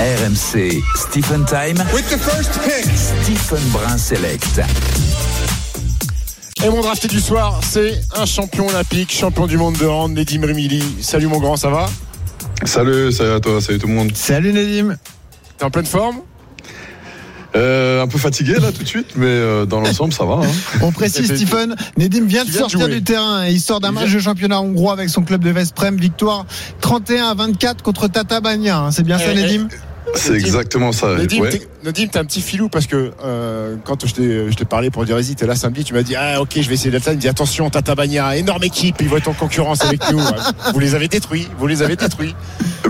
RMC Stephen Time. With the first pick. Stephen Brun Select. Et mon drafté du soir, c'est un champion olympique, champion du monde de hand, Nedim Rimili. Salut mon grand, ça va? Salut, salut à toi, salut tout le monde. Salut Nedim. T'es en pleine forme? Euh, un peu fatigué là tout de suite, mais euh, dans l'ensemble ça va. hein. On précise, Stephen, Nedim vient de sortir jouer. du terrain et il sort d'un match de championnat hongrois avec son club de Vesprem. Victoire 31 à 24 contre Tata Bagna. hein. C'est bien ça, Eh, eh, Nedim? C'est exactement ça. Ouais. t'es- un petit filou parce que euh, quand je t'ai je t'ai parlé pour dire vas-y, t'es là samedi, tu m'as dit ah ok, je vais essayer d'être là. Il me dit attention, Tata Bagna, énorme équipe, ils vont être en concurrence avec nous. Vous les avez détruits, vous les avez détruits.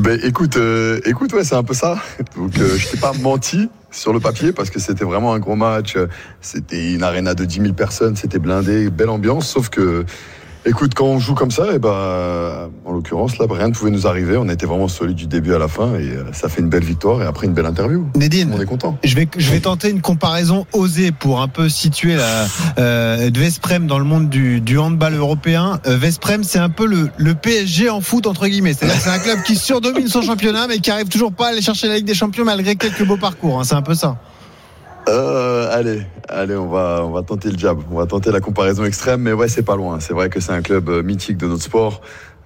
Ben, écoute, euh, écoute, ouais, c'est un peu ça. Donc euh, je t'ai pas menti sur le papier parce que c'était vraiment un gros match. C'était une arena de 10 000 personnes, c'était blindé, belle ambiance. Sauf que, écoute, quand on joue comme ça, et ben, en l'occurrence là, rien ne pouvait nous arriver. On était vraiment solide du début à la fin et euh, ça fait une belle victoire et après une belle interview. Nedim, On est content. je vais, je vais tenter une comparaison osée pour un peu situer la euh, Vesprem dans le monde du, du handball européen. Euh, Vesprem, c'est un peu le, le PSG en foot, entre guillemets. C'est-à-dire c'est un club qui surdomine son championnat, mais qui arrive toujours pas à aller chercher la Ligue des Champions malgré quelques beaux parcours. hein. C'est un peu ça. Euh, allez, allez, on va, on va tenter le jab. On va tenter la comparaison extrême, mais ouais, c'est pas loin. C'est vrai que c'est un club euh, mythique de notre sport.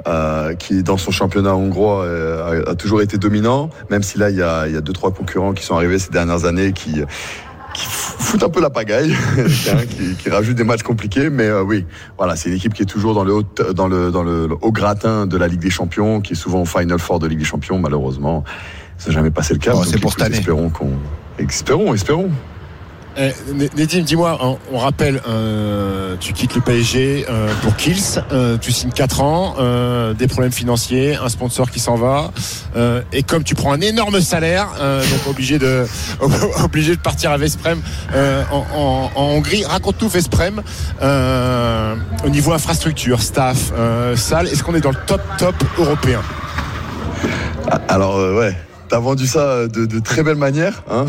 euh, qui dans son championnat hongrois euh, a, a toujours été dominant, même si là il y a, il y a deux trois concurrents qui sont arrivés ces dernières années qui qui foutent un peu la pagaille, qui, qui rajoutent des matchs compliqués, mais euh, oui, voilà, c'est une équipe qui est toujours dans le haut, dans le dans le, le haut gratin de la Ligue des Champions, qui est souvent au Final Four de Ligue des Champions. Malheureusement, ça n'a jamais passé le cas. Oh, c'est pour cette année. Espérons qu'on, espérons, espérons. N- Nedim, dis-moi, on, rappelle, euh, tu quittes le PSG euh, pour Kills, euh, tu signes 4 ans, euh, des problèmes financiers, un sponsor qui s'en va, euh, et comme tu prends un énorme salaire, euh, donc obligé de obligé de partir à Vesprem euh, en, Hongrie. Raconte-nous Vesprem euh, au niveau infrastructure, staff, euh, salle. Est-ce qu'on est dans le top top européen? Ah, Alors euh, ouais, t'as vendu ça euh, de, de très belle manière. Hein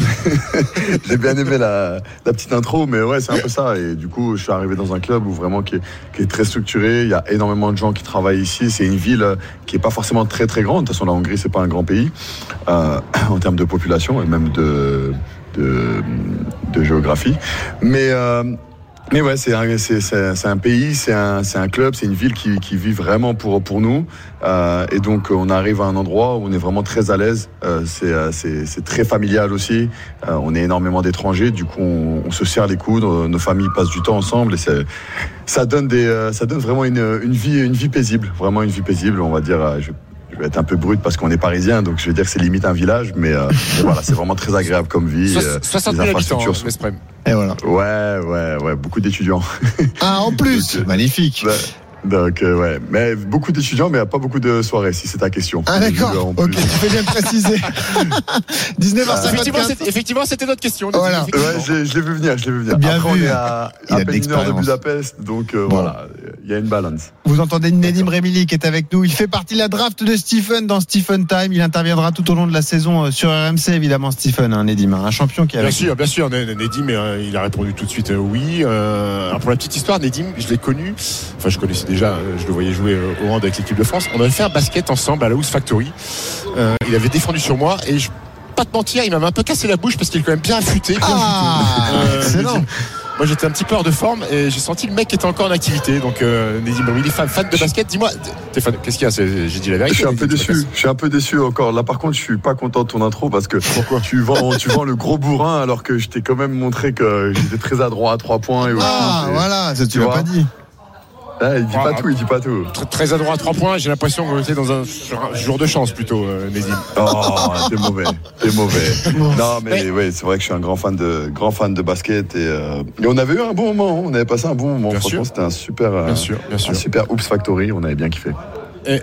J'ai bien aimé la, la petite intro, mais ouais, c'est un peu ça. Et du coup, je suis arrivé dans un club où vraiment qui est, qui est très structuré. Il y a énormément de gens qui travaillent ici. C'est une ville euh, qui est pas forcément très très grande. De toute façon, la Hongrie c'est pas un grand pays euh, en termes de population et même de de, de géographie. Mais euh, mais ouais, c'est un, un pays, c'est un, un club, c'est une ville qui, qui vit vraiment pour, pour nous. Euh, et donc, on arrive à un endroit où on est vraiment très à l'aise. Euh, c'est, euh, c'est, très familial aussi. Euh, on est énormément d'étrangers. Du coup, on, on se serre les coudes. euh, Nos familles passent du temps ensemble. Et ça, donne des, euh, ça donne vraiment une, une, vie, une vie paisible. Vraiment une vie paisible. On va dire, je vais être un peu brut parce qu'on est parisien, donc je vais dire que c'est limite un village, mais, euh, mais voilà, c'est vraiment très agréable comme vie. Soix- euh, 60 les 000 habitants, infrastructures hein, sont-. Et voilà. Ouais, ouais, ouais, beaucoup d'étudiants. Ah, en plus, Donc, euh, magnifique. Donc, euh, ouais. Mais beaucoup d'étudiants, mais a pas beaucoup de soirées, si c'est ta question. Ah d'accord, ok, tu fais bien préciser. Effectivement, 19h54. c'était- effectivement, c'était notre question. Nedim, Voilà. Ouais, je l'ai- vu venir, je l'ai vu venir. Bien Après, vu. on est à, a à de peine une heure de. Budapest, donc euh, Bon. voilà, il y a une balance. Vous entendez Nedim Remili qui est avec nous. Il fait partie de la draft de Stephen dans Stephen Time. Il interviendra tout au long de la saison euh, sur RMC, évidemment, Stephen, hein, Nedim, hein, un champion qui est Bien avec sûr, bien sûr. Nedim, il a répondu tout de suite euh, oui. Euh, alors pour la petite histoire, Nedim, je l'ai connu. Enfin, je connaissais déjà. euh, Je le voyais jouer euh, au hand avec l'équipe de France. On avait fait un basket ensemble à la House Factory. Euh, il avait défendu sur moi et je pas te mentir, il m'avait un peu cassé la bouche parce qu'il est quand même bien affûté. bien Ah. Euh. Moi, j'étais un petit peu hors de forme et j'ai senti le mec qui était encore en activité. Donc, euh, il est fan, fan de basket. Dis-moi, t'es fan- qu'est-ce qu'il y a? J'ai dit la Je vérité. suis un peu déçu, je suis un peu déçu encore. Là, par contre, je suis pas content de ton intro parce que Pourquoi? tu vends, tu vends le gros bourrin alors que je t'ai quand même montré que j'étais très adroit à trois points et Ah, voilà, ça tu tu l'as pas dit. Ah, il dit Ah, pas tout, il dit pas tout. Très- Très adroit à 3 points. J'ai l'impression qu'on était dans un, jour de chance plutôt, euh, Nedim. Oh, t'es mauvais, t'es mauvais. Non, mais ouais, c'est vrai que je suis un grand fan de, grand fan de basket et, euh, et on avait eu un bon moment. On avait passé un bon moment. Bien Franchement, sûr. c'était un super, euh, Bien sûr, bien sûr. un super Oops Factory. On avait bien kiffé.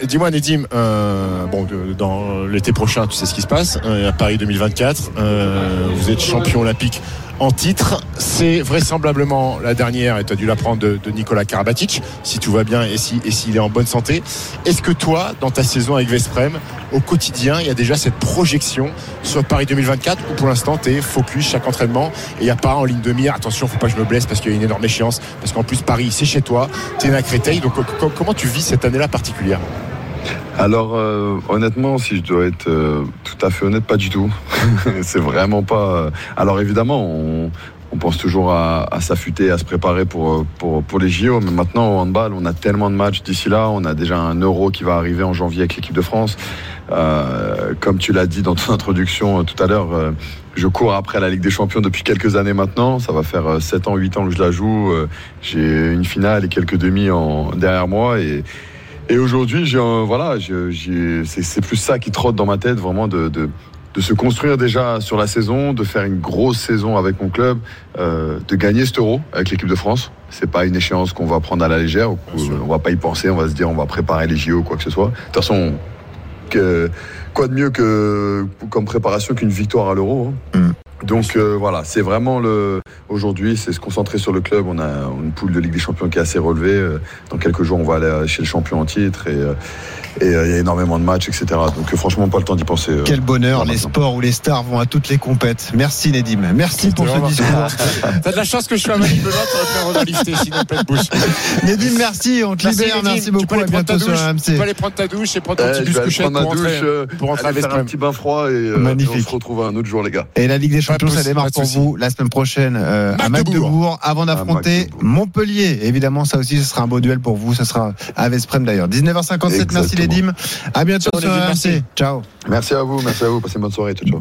Dis-moi, Nedim, euh, bon, dans l'été prochain, tu sais ce qui se passe. euh, à Paris 2024, euh, vous êtes champion olympique en titre. C'est vraisemblablement la dernière, et tu as dû l'apprendre de, de Nicolas Karabatic, si tout va bien et s'il s'il est en bonne santé. Est-ce que toi, dans ta saison avec Vesprem, au quotidien, il y a déjà cette projection sur Paris 2024 ou pour l'instant, tu es focus chaque entraînement et il n'y a pas en ligne de mire, attention, faut pas que je me blesse parce qu'il y a une énorme échéance, parce qu'en plus, Paris, c'est chez toi, tu es à Créteil. Donc, co- co- comment tu vis cette année-là particulière Alors euh, honnêtement, si je dois être euh, tout à fait honnête, pas du tout. c'est vraiment pas. euh, Alors évidemment, on, on pense toujours à, à s'affûter, à se préparer pour, euh, pour, pour les JO. Mais maintenant, au handball, on a tellement de matchs d'ici là. On a déjà un euro qui va arriver en janvier avec l'équipe de France. Euh, comme tu l'as dit dans ton introduction euh, tout à l'heure, je cours après la Ligue des Champions depuis quelques années maintenant. Ça va faire euh, 7 ans, 8 ans que je la joue. J'ai une finale et quelques demi en, derrière moi. Et, et aujourd'hui, j'ai voilà, j'ai- c'est c'est plus ça qui trotte dans ma tête, vraiment de, de, de se construire déjà sur la saison, de faire une grosse saison avec mon club, euh, de gagner cet euro avec l'équipe de France. C'est pas une échéance qu'on va prendre à la légère. On va pas y penser. On va se dire on va préparer les JO ou quoi que ce soit. De toute façon, que, quoi de mieux que comme préparation qu'une victoire à l'euro. hein. Mm. Donc euh, voilà, c'est vraiment le aujourd'hui, c'est se concentrer sur le club. On a une poule de Ligue des Champions qui est assez relevée. Euh, Dans quelques jours, on va aller chez le champion en titre et euh, et euh, il y a énormément de matchs, etc. Donc euh, franchement, pas le temps d'y penser. euh. Quel bonheur, les sports où les stars vont à toutes les compètes. Merci Nedim. Merci pour ce discours. T'as de la chance que je suis à Manipulot, t'aurais pu avoir listé, sinon plein de bouche. Nedim, merci. On te Merci, libère. Nedim. Merci beaucoup. À sur douche. Tu peux aller prendre ta douche et prendre ton Eh, petit bus prendre pour douche, rentrer, euh, pour rentrer à faire un petit bain froid et euh, Magnifique. on se retrouve un autre jour, les gars. Et la Ligue des Champions, De ça démarre pour vous la semaine prochaine euh, à Magdebourg. Avant d'affronter. Montpellier. Évidemment, ça aussi, ce sera un beau duel pour vous. Ce sera à Vesprem d'ailleurs. 19h57. Merci Exactement. Nedim. À bientôt sur merci. Ciao. Merci à vous, merci à vous. Passez une bonne soirée. Ciao, ciao.